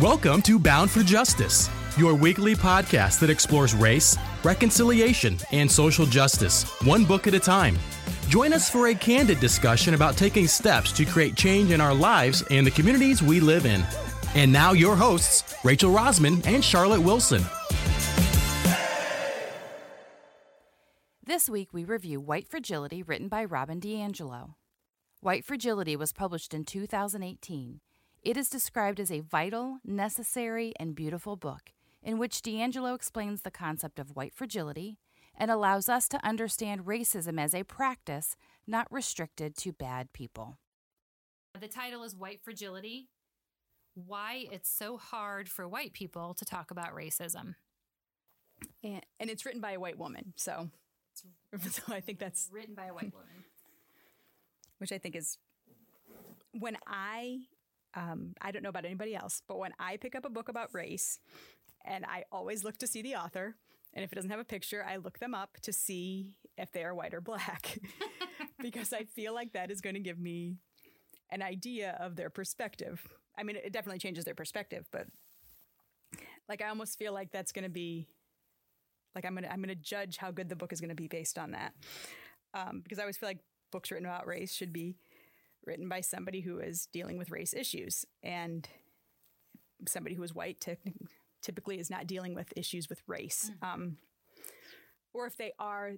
Welcome to Bound for Justice, your weekly podcast that explores race, reconciliation, and social justice, one book at a time. Join us for a candid discussion about taking steps to create change in our lives and the communities we live in. And now, your hosts, Rachel Rosman and Charlotte Wilson. This week we review White Fragility, written by Robin DiAngelo. White Fragility was published in 2018. It is described as a vital, necessary, and beautiful book in which DiAngelo explains the concept of white fragility and allows us to understand racism as a practice not restricted to bad people. The title is White Fragility Why It's So Hard for White People to Talk About Racism. And, and it's written by a white woman. So, so I think that's written by a white woman. Which I think is when I um, I don't know about anybody else, but when I pick up a book about race, and I always look to see the author, and if it doesn't have a picture, I look them up to see if they are white or black, because I feel like that is going to give me an idea of their perspective. I mean, it definitely changes their perspective, but like I almost feel like that's going to be like I'm gonna I'm gonna judge how good the book is going to be based on that, um, because I always feel like books written about race should be written by somebody who is dealing with race issues. And somebody who is white t- typically is not dealing with issues with race. Mm. um, or if they are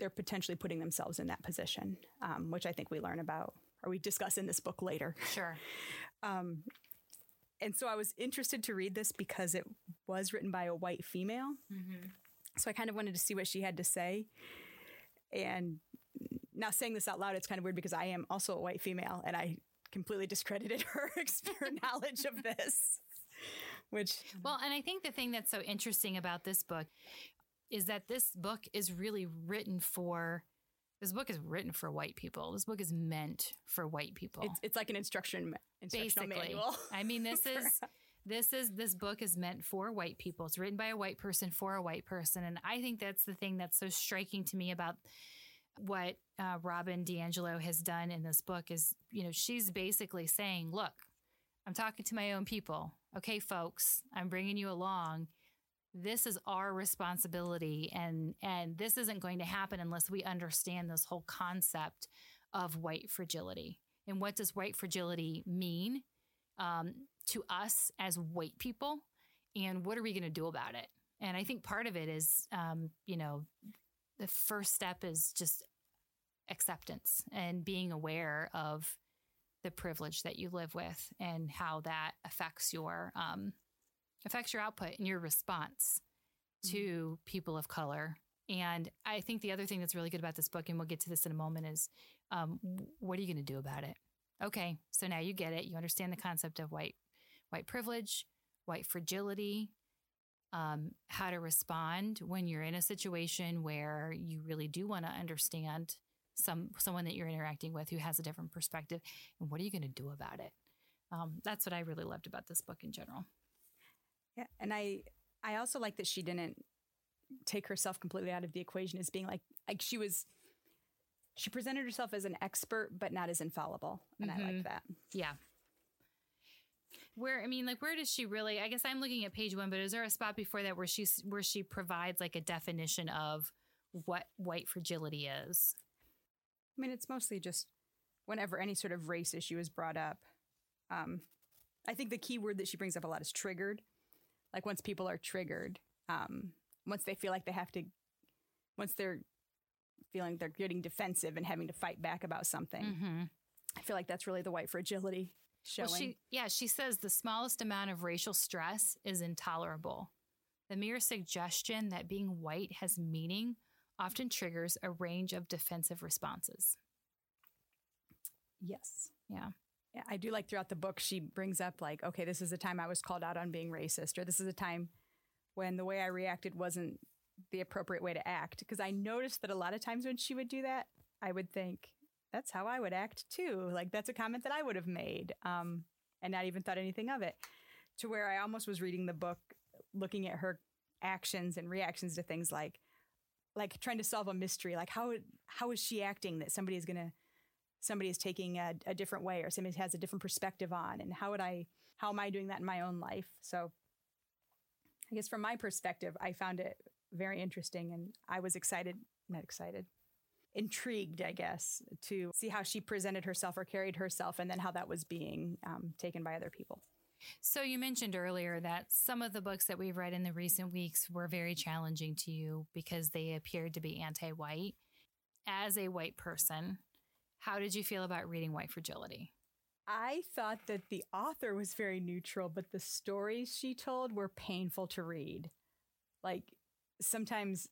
they're potentially putting themselves in that position um, which i think we learn about or we discuss in this book later. Sure. Um, and so i was interested to read this because it was written by a white female. Mm-hmm. so i kind of wanted to see what she had to say. And now saying this out loud, it's kind of weird because I am also a white female and I completely discredited her expert knowledge of this. Which well, and I think the thing that's so interesting about this book is that this book is really written for this book is written for white people. This book is meant for white people. It's, it's like an instruction instructional Basically. manual. I mean, this is this is this book is meant for white people. It's written by a white person for a white person, and I think that's the thing that's so striking to me about what uh, Robin DiAngelo has done in this book is, you know, she's basically saying, look, I'm talking to my own people. Okay, folks, I'm bringing you along. This is our responsibility, and and this isn't going to happen unless we understand this whole concept of white fragility. And what does white fragility mean um, to us as white people? And what are we going to do about it? And I think part of it is, um, you know, the first step is just acceptance and being aware of the privilege that you live with and how that affects your um, affects your output and your response mm-hmm. to people of color. And I think the other thing that's really good about this book, and we'll get to this in a moment, is um, what are you going to do about it? Okay, so now you get it. You understand the concept of white white privilege, white fragility, um, how to respond when you're in a situation where you really do want to understand some someone that you're interacting with who has a different perspective, and what are you going to do about it? Um, that's what I really loved about this book in general. Yeah, and I I also like that she didn't take herself completely out of the equation as being like like she was she presented herself as an expert but not as infallible and mm-hmm. i like that yeah where I mean, like, where does she really? I guess I'm looking at page one, but is there a spot before that where she's where she provides like a definition of what white fragility is? I mean, it's mostly just whenever any sort of race issue is brought up. Um, I think the key word that she brings up a lot is triggered. Like once people are triggered, um, once they feel like they have to, once they're feeling they're getting defensive and having to fight back about something. Mm-hmm. I feel like that's really the white fragility showing. Well, she, yeah, she says the smallest amount of racial stress is intolerable. The mere suggestion that being white has meaning often triggers a range of defensive responses. Yes. Yeah. Yeah, I do like throughout the book, she brings up, like, okay, this is a time I was called out on being racist, or this is a time when the way I reacted wasn't the appropriate way to act. Because I noticed that a lot of times when she would do that, I would think, that's how I would act too. Like that's a comment that I would have made, um, and not even thought anything of it. To where I almost was reading the book, looking at her actions and reactions to things like, like trying to solve a mystery. Like how how is she acting that somebody is gonna somebody is taking a, a different way or somebody has a different perspective on and how would I how am I doing that in my own life? So I guess from my perspective, I found it very interesting and I was excited, not excited, intrigued, I guess, to see how she presented herself or carried herself and then how that was being um, taken by other people. So you mentioned earlier that some of the books that we've read in the recent weeks were very challenging to you because they appeared to be anti-white. As a white person, how did you feel about reading White Fragility? I thought that the author was very neutral, but the stories she told were painful to read. Like sometimes,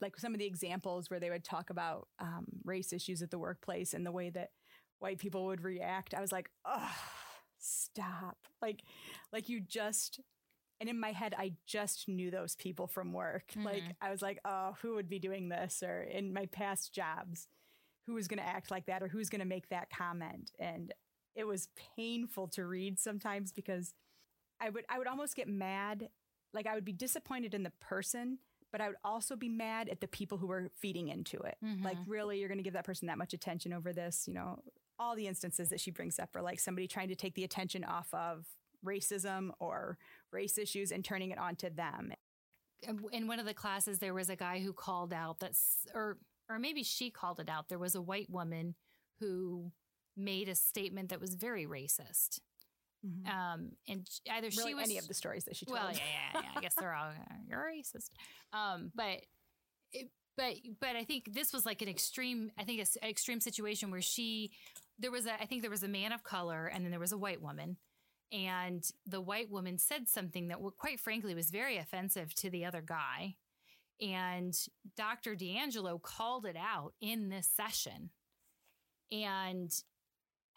like some of the examples where they would talk about um, race issues at the workplace and the way that white people would react, I was like, oh, stop. Like, like you just, and in my head, I just knew those people from work. Mm-hmm. Like I was like, oh, who would be doing this? Or in my past jobs who was going to act like that or who's going to make that comment. And it was painful to read sometimes because I would I would almost get mad, like I would be disappointed in the person, but I would also be mad at the people who were feeding into it. Mm-hmm. Like really you're going to give that person that much attention over this, you know, all the instances that she brings up are like somebody trying to take the attention off of racism or race issues and turning it onto them. In one of the classes, there was a guy who called out that's, or or maybe she called it out. There was a white woman who made a statement that was very racist. Mm-hmm. Um, and either really she was any of the stories that she told. Well, yeah, yeah, yeah. I guess they're all you're racist. Um, but it, but but I think this was like an extreme. I think an extreme situation where she there was a I think there was a man of color and then there was a white woman, and the white woman said something that, quite frankly, was very offensive to the other guy. And Dr. DiAngelo called it out in this session. And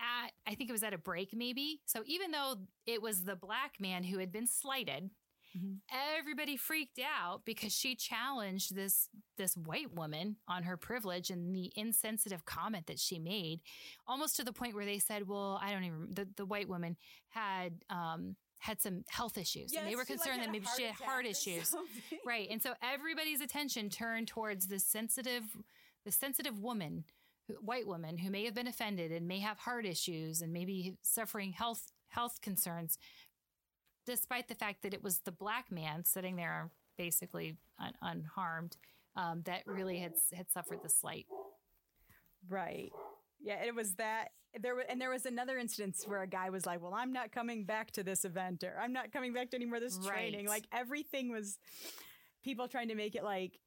at, I think it was at a break, maybe. So even though it was the black man who had been slighted, mm-hmm. everybody freaked out because she challenged this this white woman on her privilege and the insensitive comment that she made, almost to the point where they said, "Well, I don't even." The, the white woman had um, had some health issues yes, and they were concerned like that maybe she had heart issues. Right. And so everybody's attention turned towards the sensitive the sensitive woman, white woman who may have been offended and may have heart issues and maybe suffering health health concerns despite the fact that it was the black man sitting there basically un- unharmed um, that really had had suffered the slight. Right. Yeah, it was that there was, and there was another instance where a guy was like, "Well, I'm not coming back to this event, or I'm not coming back to any more of this training." Like everything was people trying to make it like,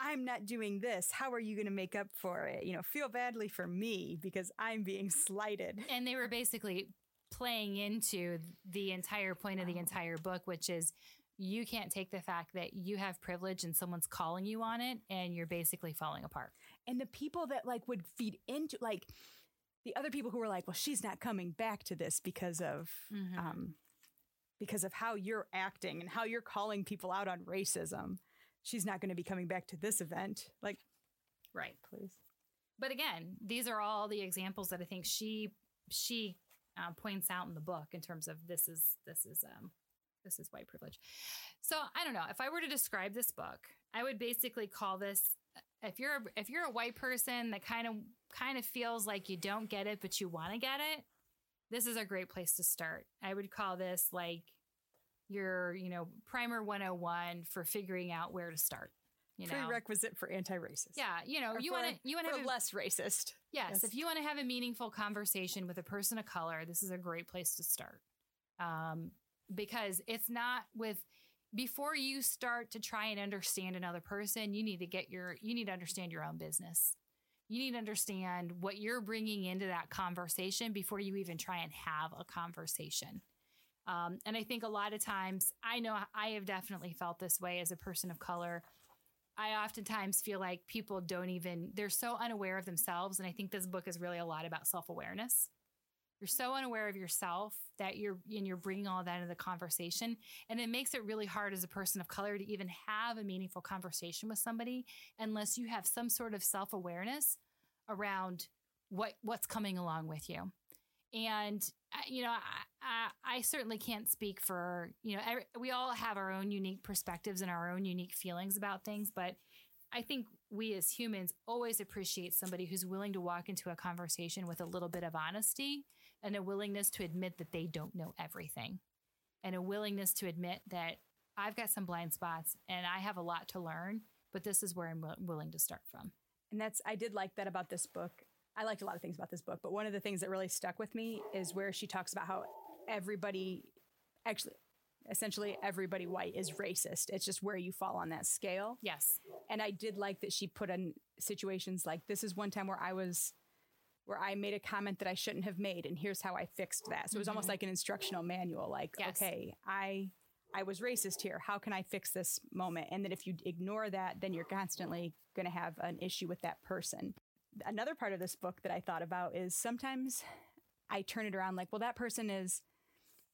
"I'm not doing this. How are you going to make up for it?" You know, feel badly for me because I'm being slighted. And they were basically playing into the entire point of the entire book, which is you can't take the fact that you have privilege and someone's calling you on it and you're basically falling apart and the people that like would feed into like the other people who were like, well, she's not coming back to this because of mm-hmm. um, because of how you're acting and how you're calling people out on racism. She's not going to be coming back to this event. Like, right, please. But again, these are all the examples that I think she she uh, points out in the book in terms of this is this is um this is white privilege. So I don't know if I were to describe this book, I would basically call this if you're a, if you're a white person that kind of kind of feels like you don't get it but you want to get it, this is a great place to start. I would call this like your, you know, primer 101 for figuring out where to start. You know? Prerequisite for anti-racist. Yeah, you know, or you want to you want to have a, less racist. Yes, yes, if you want to have a meaningful conversation with a person of color, this is a great place to start. Um, because it's not with before you start to try and understand another person, you need to get your, you need to understand your own business. You need to understand what you're bringing into that conversation before you even try and have a conversation. Um, and I think a lot of times, I know I have definitely felt this way as a person of color. I oftentimes feel like people don't even, they're so unaware of themselves. And I think this book is really a lot about self awareness. You're so unaware of yourself that you're and you're bringing all that into the conversation, and it makes it really hard as a person of color to even have a meaningful conversation with somebody unless you have some sort of self awareness around what what's coming along with you. And you know, I, I, I certainly can't speak for you know we all have our own unique perspectives and our own unique feelings about things, but I think we as humans always appreciate somebody who's willing to walk into a conversation with a little bit of honesty and a willingness to admit that they don't know everything and a willingness to admit that I've got some blind spots and I have a lot to learn, but this is where I'm willing to start from. And that's, I did like that about this book. I liked a lot of things about this book, but one of the things that really stuck with me is where she talks about how everybody, actually, essentially everybody white is racist. It's just where you fall on that scale. Yes. And I did like that she put in situations like this is one time where I was where I made a comment that I shouldn't have made and here's how I fixed that. So it was almost mm-hmm. like an instructional manual like Yes. okay, I I was racist here. How can I fix this moment? And that if you ignore that, then you're constantly going to have an issue with that person. Another part of this book that I thought about is sometimes I turn it around like, well, that person is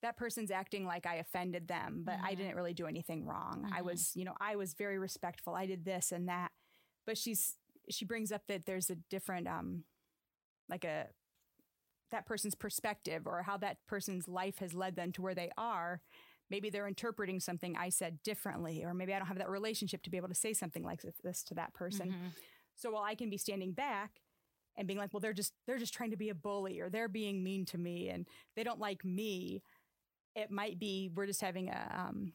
that person's acting like I offended them, but I didn't really do anything wrong. I was, you know, I was very respectful. I did this and that. But she's she brings up that there's a different um like a that person's perspective or how that person's life has led them to where they are. Maybe they're interpreting something I said differently, or maybe I don't have that relationship to be able to say something like this to that person. Mm-hmm. So while I can be standing back and being like, well, they're just they're just trying to be a bully or they're being mean to me and they don't like me. It might be we're just having a um,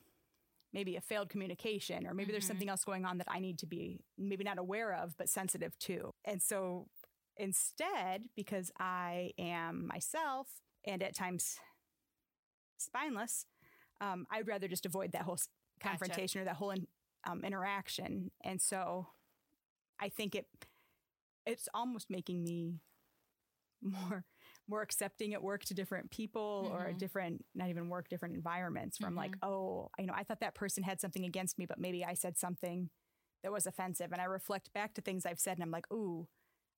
maybe a failed communication or maybe there's something else going on that I need to be maybe not aware of but sensitive to. And so instead, because I am myself and at times spineless, um, I'd rather just avoid that whole s- Gotcha. confrontation or that whole in, um, interaction. And so I think it it's almost making me more more accepting at work to different people or Mhm. different not even work different environments from like oh you know i thought that person had something against me but maybe i said something that was offensive and i reflect back to things i've said and i'm like ooh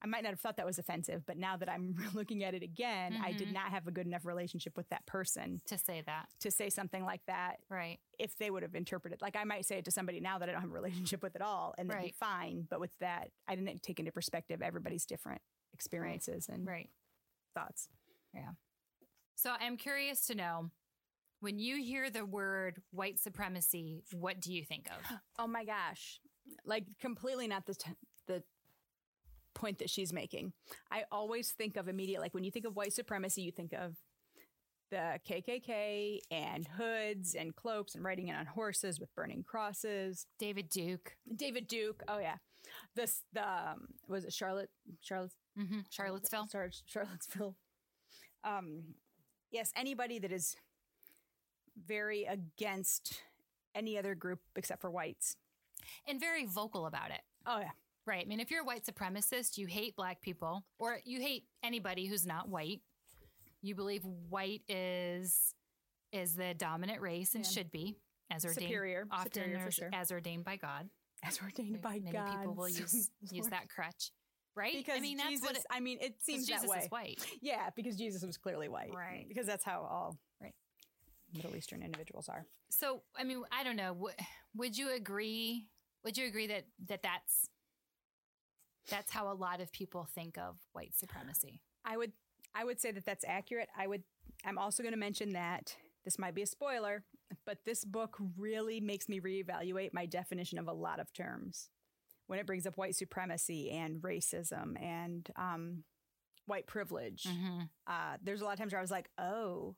i might not have thought that was offensive but now that i'm looking at it again i did Mhm. not have a good enough relationship with that person To say that. to say something like that Right. if they would have interpreted like I might say it to somebody now that I don't have a relationship with at all and they'd be fine. But with that, I didn't take into perspective everybody's different experiences and Right. thoughts. Yeah. So I'm curious to know when you hear the word white supremacy, what do you think of? Oh my gosh. Like completely not the t- the point that she's making. I always think of immediate like when you think of white supremacy, you think of the KKK and hoods and cloaks and riding in on horses with burning crosses. David Duke, David Duke. Oh yeah. This the um, was it Charlotte Charlotte hmm Charlottesville. Char- Charlottesville. Um, yes, anybody that is very against any other group except for whites. And very vocal about it. Oh yeah, Right. I mean, if you're a white supremacist, you hate black people or you hate anybody who's not white. You believe white is is the dominant race and Yeah. should be as ordained Superior. often Superior for as, sure. as ordained by God. as ordained by Many God. people will use use that crutch. Right? because I mean, that's Jesus. what it, I mean, it seems Jesus that way. is white. Yeah, because Jesus was clearly white. Right. Because that's how all Right. Middle Eastern individuals are. So, I mean, I don't know. W- would you agree? Would you agree that that that's that's how a lot of people think of white supremacy? I would I would say that that's accurate. I would I'm also going to mention that this might be a spoiler, but this book really makes me reevaluate my definition of a lot of terms when it brings up white supremacy and racism and um, white privilege. Mm-hmm. Uh, there's a lot of times where I was like, oh,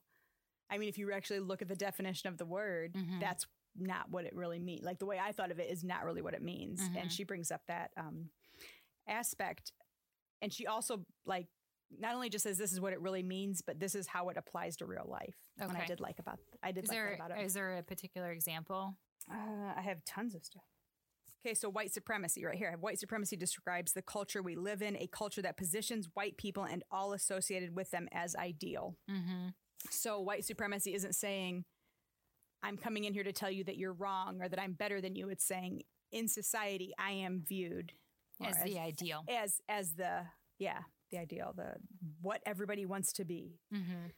I mean, if you actually look at the definition of the word, Mhm. that's not what it really means. Like the way I thought of it is not really what it means. Mhm. And she brings up that um, aspect. And she also like not only just says this is what it really means, but this is how it applies to real life. And I did like about I did Is like there about it. is there a particular example? Uh, I have tons of stuff. Okay, so white supremacy right here. White supremacy describes the culture we live in, a culture that positions white people and all associated with them as ideal. Mm-hmm. So white supremacy isn't saying I'm coming in here to tell you that you're wrong or that I'm better than you. It's saying in society I am viewed or As the ideal. as as the yeah the ideal the what everybody wants to be. Mm-hmm.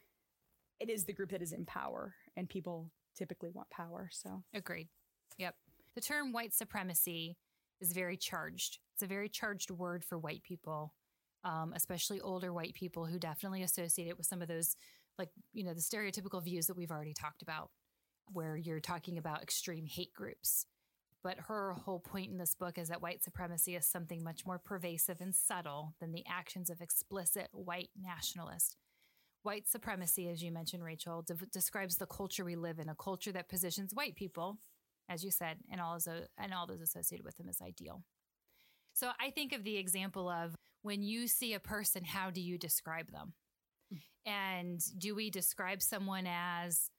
It is the group that is in power, and people typically want power. So Agreed. Yep. The term white supremacy is very charged. It's a very charged word for white people, um, especially older white people who definitely associate it with some of those, like, you know, the stereotypical views that we've already talked about, where you're talking about extreme hate groups. But her whole point in this book is that white supremacy is something much more pervasive and subtle than the actions of explicit white nationalists. White supremacy, as you mentioned, Rachel, de- describes the culture we live in, a culture that positions white people, as you said, and all, and all those associated with them as ideal. So I think of the example of when you see a person, how do you describe them? Hmm. And do we describe someone as,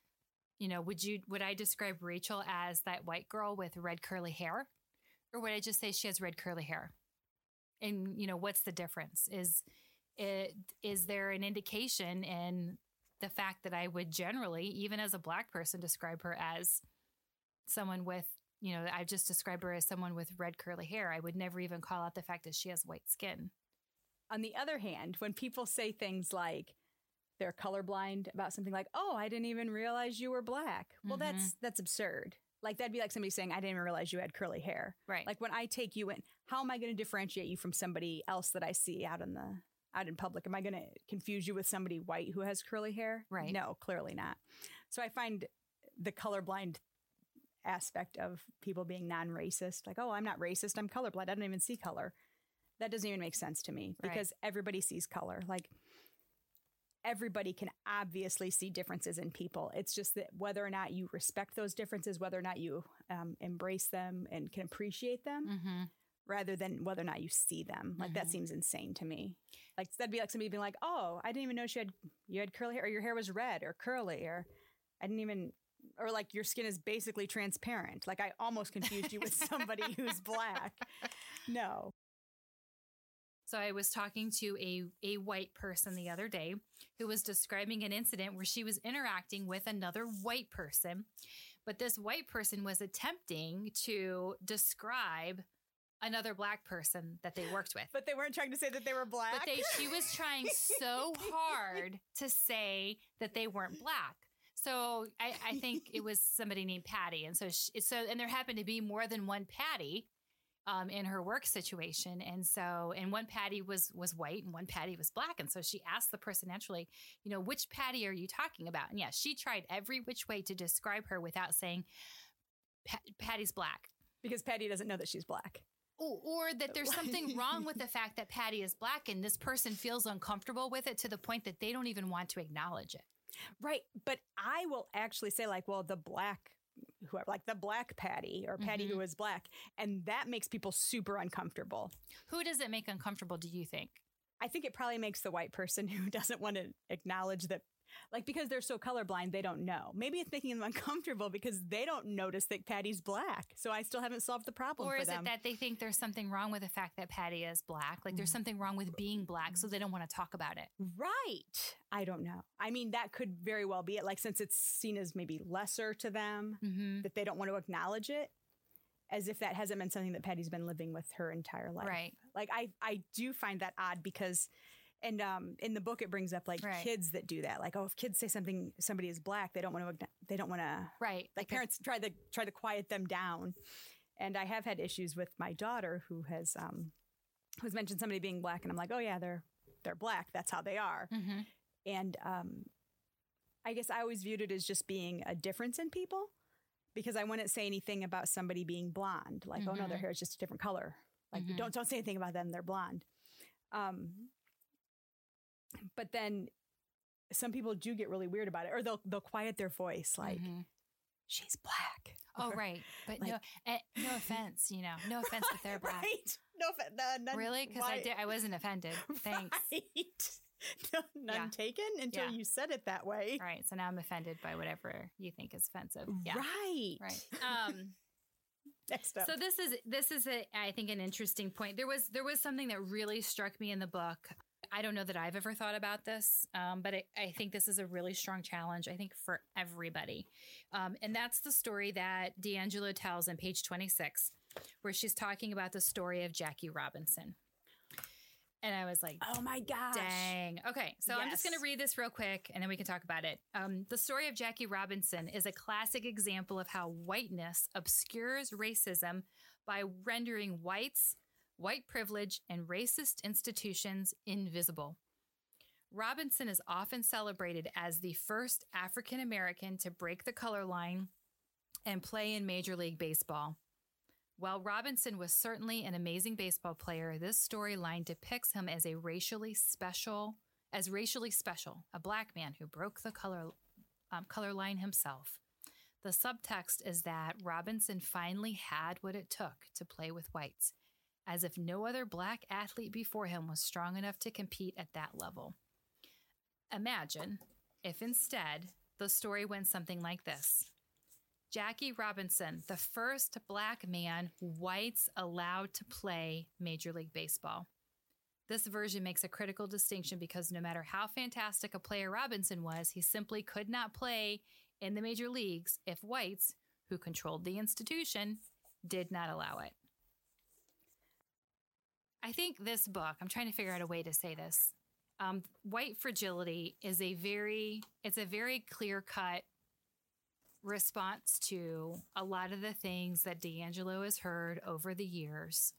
you know, would you would I describe Rachel as that white girl with red curly hair? Or would I just say she has red curly hair? And you know, what's the difference? Is it is there an indication in the fact that I would generally, even as a black person, describe her as someone with you know, I've just describe her as someone with red curly hair. I would never even call out the fact that she has white skin. On the other hand, when people say things like they're colorblind about something like, "Oh, I didn't even realize you were black." Well, mm-hmm. that's that's absurd. Like that'd be like somebody saying, "I didn't even realize you had curly hair." Right. Like when I take you in, how am I going to differentiate you from somebody else that I see out in the out in public? Am I going to confuse you with somebody white who has curly hair? Right. No, clearly not. So I find the colorblind aspect of people being non-racist. Like, oh, I'm not racist. I'm colorblind. I don't even see color. That doesn't even make sense to me because right. everybody sees color. Like everybody can obviously see differences in people. It's just that whether or not you respect those differences, whether or not you um, embrace them and can appreciate them, mm-hmm. rather than whether or not you see them. Like mm-hmm. that seems insane to me. Like that'd be like somebody being like, "Oh, I didn't even know she had you had curly hair, or your hair was red or curly, or I didn't even or like your skin is basically transparent. Like I almost confused you with somebody who's black. No. So I was talking to a a white person the other day who was describing an incident where she was interacting with another white person, but this white person was attempting to describe another black person that they worked with. But they weren't trying to say that they were black. But they, she was trying so hard to say that they weren't black. So I, I think it was somebody named Patty, and so she, so and there happened to be more than one Patty um, in her work situation, and so and one Patty was was white and one Patty was black, and so she asked the person naturally, you know, which Patty are you talking about? And yeah, she tried every which way to describe her without saying Patty's black because Patty doesn't know that she's black. Or, or that there's something wrong with the fact that Patty is black and this person feels uncomfortable with it to the point that they don't even want to acknowledge it. Right. But I will actually say, like, well, the black whoever, like the black Patty or Patty mm-hmm. who is black. And that makes people super uncomfortable. Who does it make uncomfortable, do you think? I think it probably makes the white person who doesn't want to acknowledge that like because they're so colorblind, they don't know. Maybe it's making them uncomfortable because they don't notice that Patty's black. So I still haven't solved the problem. Or is them. it that they think there's something wrong with the fact that Patty is black? Like there's mm. something wrong with being black, so they don't want to talk about it. Right. I don't know. I mean, that could very well be it. Like since it's seen as maybe lesser to them, mm-hmm. that they don't want to acknowledge it as if that hasn't been something that Patty's been living with her entire life. Right. Like I, I do find that odd because and um, in the book, it brings up like right. kids that do that. Like, oh, if kids say something, somebody is black, they don't want to. They don't want to. Right. Like parents try to try to quiet them down. And I have had issues with my daughter who has um, who's mentioned somebody being black, and I'm like, oh yeah, they're they're black. That's how they are. Mm-hmm. And um, I guess I always viewed it as just being a difference in people because I wouldn't say anything about somebody being blonde. Like, mm-hmm. oh no, their mm-hmm. hair is just a different color. Like, mm-hmm. don't don't say anything about them. They're blonde. Um, but then some people do get really weird about it, or they'll they'll quiet their voice like. Mm-hmm. She's black. Oh, or, right. But like, no, eh, no offense, you know, no offense if they're black. Right. No offense. None, really? Because I did. I wasn't offended. Thanks. Right. No, none yeah. taken until yeah. you said it that way. All right. So now I'm offended by whatever you think is offensive. Yeah. Right. Right. Um, Next up. So this is this is a I think an interesting point. There was there was something that really struck me in the book. I don't know that I've ever thought about this, um, but it, I think this is a really strong challenge, I think, for everybody. Um, and that's the story that DiAngelo tells on page 26, where she's talking about the story of Jackie Robinson. And I was like, oh my gosh. Dang. Okay. So yes. I'm just going to read this real quick and then we can talk about it. Um, the story of Jackie Robinson is a classic example of how whiteness obscures racism by rendering whites white privilege, and racist institutions invisible. Robinson is often celebrated as the first African American to break the color line and play in Major League Baseball. While Robinson was certainly an amazing baseball player, this storyline depicts him as a racially special, as racially special, a black man who broke the color um, color line himself. The subtext is that Robinson finally had what it took to play with whites, as if no other black athlete before him was strong enough to compete at that level. Imagine if instead the story went something like this Jackie Robinson, the first black man whites allowed to play Major League Baseball. This version makes a critical distinction because no matter how fantastic a player Robinson was, he simply could not play in the major leagues if whites, who controlled the institution, did not allow it. I think this book, I'm trying to figure out a way to say this. Um, white fragility is a very, it's a very clear cut response to a lot of the things that DiAngelo has heard over the years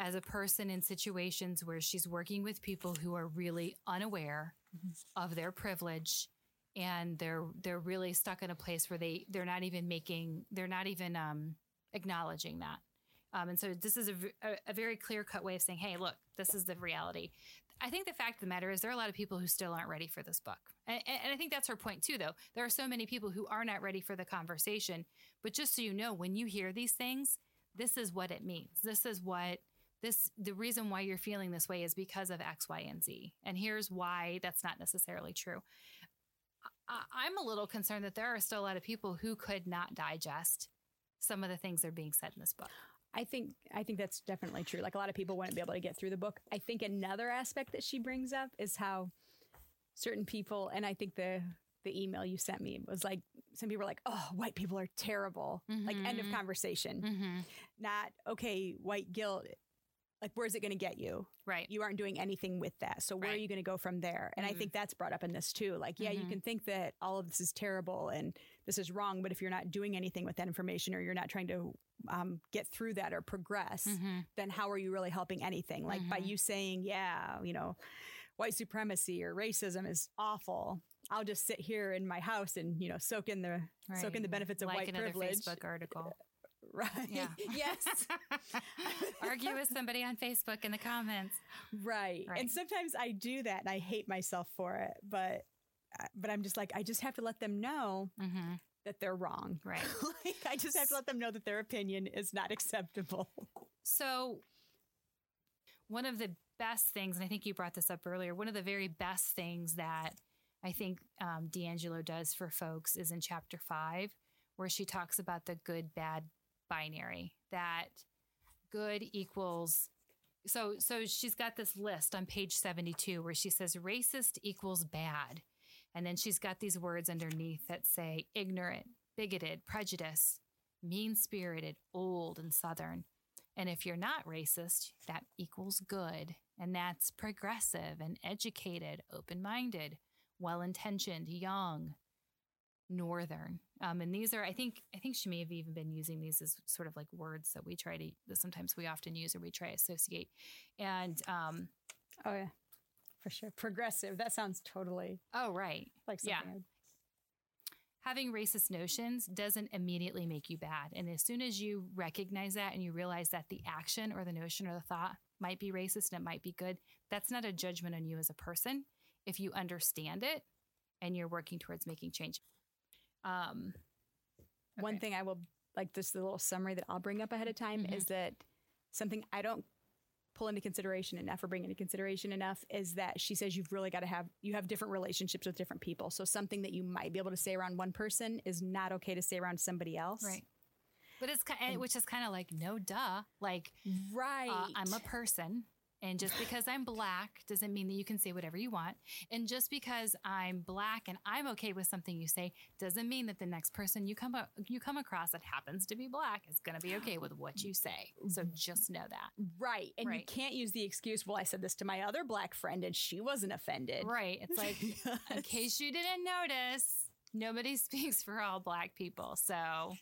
as a person in situations where she's working with people who are really unaware mm-hmm. of their privilege and they're they're really stuck in a place where they they're not even making they're not even um, acknowledging that um, and so this is a, a, a very clear cut way of saying hey look this is the reality I think the fact of the matter is there are a lot of people who still aren't ready for this book. And, and, I think that's her point too, though. There are so many people who are not ready for the conversation. But just so you know, when you hear these things, this is what it means. This is what this, the reason why you're feeling this way is because of X, Y, and Z. And here's why that's not necessarily true. I, I'm a little concerned that there are still a lot of people who could not digest some of the things that are being said in this book. I think I think that's definitely true. Like a lot of people wouldn't be able to get through the book. I think another aspect that she brings up is how certain people, and I think the the email you sent me was like some people are like, "Oh, white people are terrible." Mm-hmm. Like end of mm-hmm. conversation. Mm-hmm. Not okay. White guilt. Like where's it going to get you? Right. You aren't doing anything with that. So where right. are you going to go from there? And mm-hmm. I think that's brought up in this too. Like, yeah, you mm-hmm. can think that all of this is terrible and this is wrong, but if you're not doing anything with that information or you're not trying to um, get through that or progress, mm-hmm. then how are you really helping anything? Like by mm-hmm. you saying, yeah, you know, white supremacy or racism is awful. I'll just sit here in my house and you know soak in the right. soak in the benefits of like white another privilege. Facebook article. Right. Yeah. yes. Argue with somebody on Facebook in the comments. Right. right. And sometimes I do that and I hate myself for it, but but I'm just like I just have to let them know mm-hmm that they're wrong. Right. like, I just have to let them know that their opinion is not acceptable. So, one of the best things, and I think you brought this up earlier, one of the very best things that I think um, DiAngelo does for folks is in chapter five, where she talks about the good bad binary, that good equals. So, so she's got this list on page 72 where she says racist equals bad and then she's got these words underneath that say ignorant, bigoted, prejudice, mean spirited, old, and southern. And if you're not racist, that equals good. And that's progressive and educated, open minded, well intentioned, young, northern. Um, and these are, I think, I think she may have even been using these as sort of like words that we try to, that sometimes we often use or we try to associate. And, um, oh, yeah for sure. Progressive. That sounds totally. Oh, right. Like yeah. Having racist notions doesn't immediately make you bad. And as soon as you recognize that and you realize that the action or the notion or the thought might be racist and it might be good, that's not a judgment on you as a person. If you understand it and you're working towards making change. Um, okay. One thing I will like this little summary that I'll bring up ahead of time mm-hmm. is that something I don't pull into consideration enough or bring into consideration enough is that she says you've really got to have you have different relationships with different people. So something that you might be able to say around one person is not okay to say around somebody else. Right. But it's kind, of, which is kind of like no duh. Like right, uh, I'm a person. And just because I'm black doesn't mean that you can say whatever you want. And just because I'm black and I'm okay with something you say doesn't mean that the next person you come you come across that happens to be black is going to be okay with what you say. So just know that. Right. And right. you can't use the excuse, well, I said this to my other black friend and she wasn't offended. Right. It's like, yes. in case you didn't notice, nobody speaks for all black people. So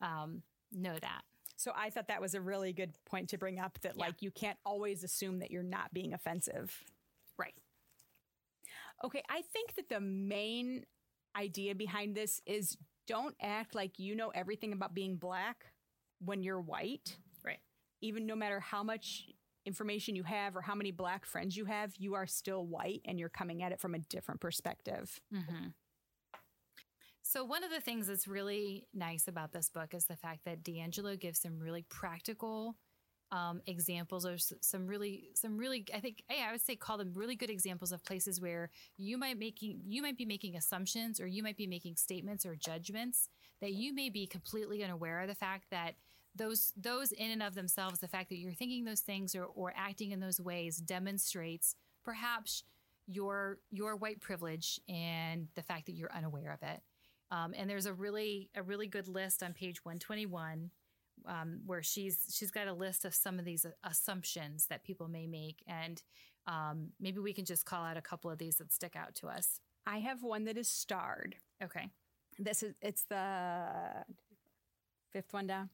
um, know that. So I thought that was a really good point to bring up that yeah. like you can't always assume that you're not being offensive. Right. Okay, I think that the main idea behind this is don't act like you know everything about being black when you're white. Right. Even no matter how much information you have or how many black friends you have, you are still white and you're coming at it from a different perspective. Mm-hmm. So, one of the things that's really nice about this book is the fact that DiAngelo gives some really practical um, examples or some really, some really, I think, hey, I would say call them really good examples of places where you might making, you might be making assumptions or you might be making statements or judgments that you may be completely unaware of the fact that those those in and of themselves the fact that you're thinking those things or, or acting in those ways demonstrates perhaps your your white privilege and the fact that you're unaware of it um, and there's a really a really good list on page 121 um, where she's she's got a list of some of these assumptions that people may make and um, maybe we can just call out a couple of these that stick out to us I have one that is starred. okay This is it's the fifth one down.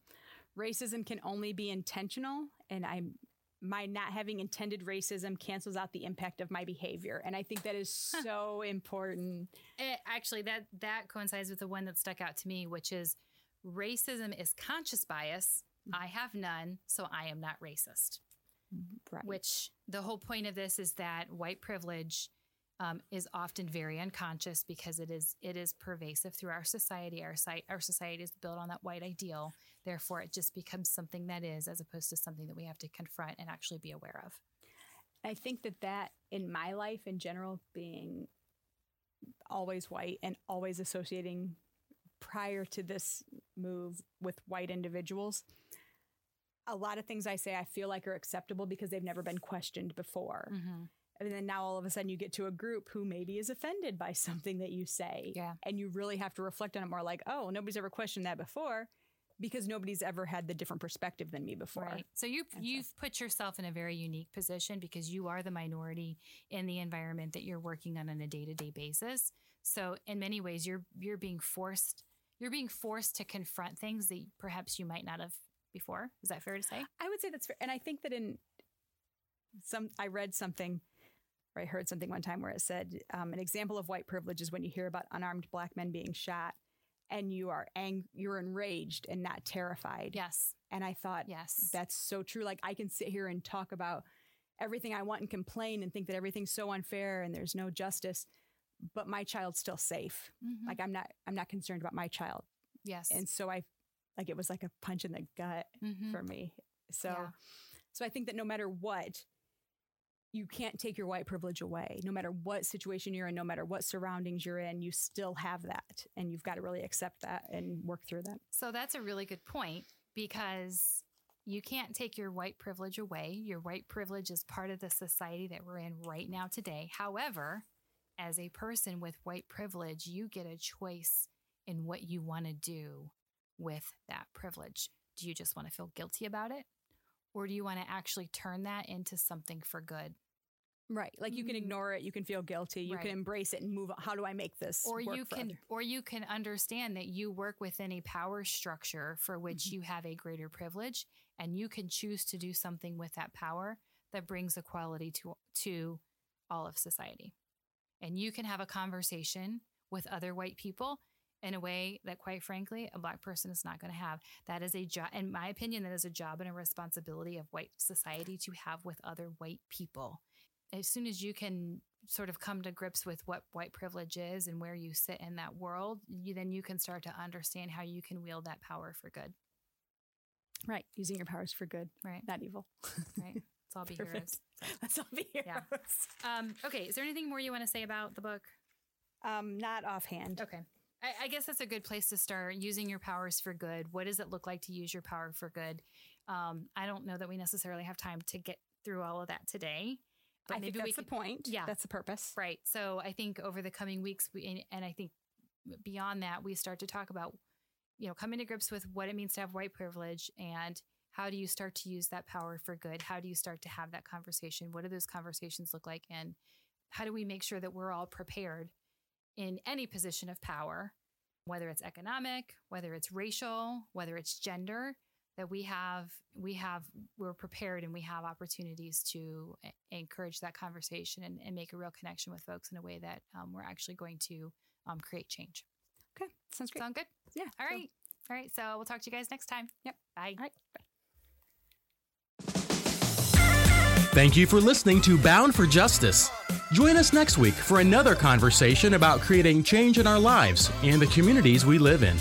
Racism can only be intentional, and I'm my not having intended racism cancels out the impact of my behavior, and I think that is so important. Eh, actually that that coincides with the one that stuck out to me which is racism is conscious bias. I have none so i am not racist. Right. which the whole point of this is that white privilege um, is often very unconscious because it is it is pervasive through our society. Our site our society is built on that white ideal. Therefore, it just becomes something that is, as opposed to something that we have to confront and actually be aware of. I think that that in my life in general, being always white and always associating prior to this move with white individuals, a lot of things I say I feel like are acceptable because they've never been questioned before. And then now all of a sudden you get to a group who maybe is offended by something that you say. Yeah. And you really have to reflect on it more like, oh, nobody's ever questioned that before because nobody's ever had the different perspective than me before. Right. So you've And you've put yourself in a very unique position because you are the minority in the environment that you're working on on a day to day basis. So in many ways, you're you're being forced you're being forced to confront things that perhaps you might not have before. Is that fair to say? I would say that's fair. And I think that in some, I read something or I heard something one time where it said um, an example of white privilege is when you hear about unarmed black men being shot and you are ang- you're enraged and not terrified. Yes. And I thought, Yes. that's so true. Like I can sit here and talk about everything I want and complain and think that everything's so unfair and there's no justice, but my child's still safe. Mhm. Like I'm not, I'm not concerned about my child. yes. And so I, like it was like a punch in the gut Mhm. for me. So, Yeah. so I think that no matter what, you can't take your white privilege away. No matter what situation you're in, no matter what surroundings you're in, you still have that, and you've got to really accept that and work through that. So that's a really good point because you can't take your white privilege away. Your white privilege is part of the society that we're in right now today. However, as a person with white privilege, you get a choice in what you want to do with that privilege. Do you just want to feel guilty about it? Or do you want to actually turn that into something for good? Right. Like you can Mm. ignore it, you can feel guilty, you Right. can embrace it and move on. How do I make this? or you can other- or you can understand that you work within a power structure for which Mhm. you have a greater privilege and you can choose to do something with that power that brings equality to to all of society and you can have a conversation with other white people in a way that quite frankly a black person is not going to have that is a job in my opinion that is a job and a responsibility of white society to have with other white people as soon as you can sort of come to grips with what white privilege is and where you sit in that world, you then you can start to understand how you can wield that power for good. right. Using your powers for good, Right. not evil. Right. Let's all be Perfect. heroes. Let's all be heroes. Yeah. Um, okay. Is there anything more you want to say about the book? Um, not offhand. Okay. I, I guess that's a good place to start using your powers for good. What does it look like to use your power for good? Um, I don't know that we necessarily have time to get through all of that today. But I think maybe that's we the point. Yeah. That's the purpose. Right. So I think over the coming weeks, we, and, and I think beyond that, we start to talk about, you know, coming to grips with what it means to have white privilege and how do you start to use that power for good? How do you start to have that conversation? What do those conversations look like? And how do we make sure that we're all prepared in any position of power, whether it's economic, whether it's racial, whether it's gender, that we have we have we're prepared and we have opportunities to encourage that conversation and, and make a real connection with folks in a way that um, we're actually going to um, create change. Okay. Sounds great. Sound good? Yeah. All so right. All right. So we'll talk to you guys next time. Yep. Bye. All right. Thank you for listening to Bound for Justice. Join us next week for another conversation about creating change in our lives and the communities we live in.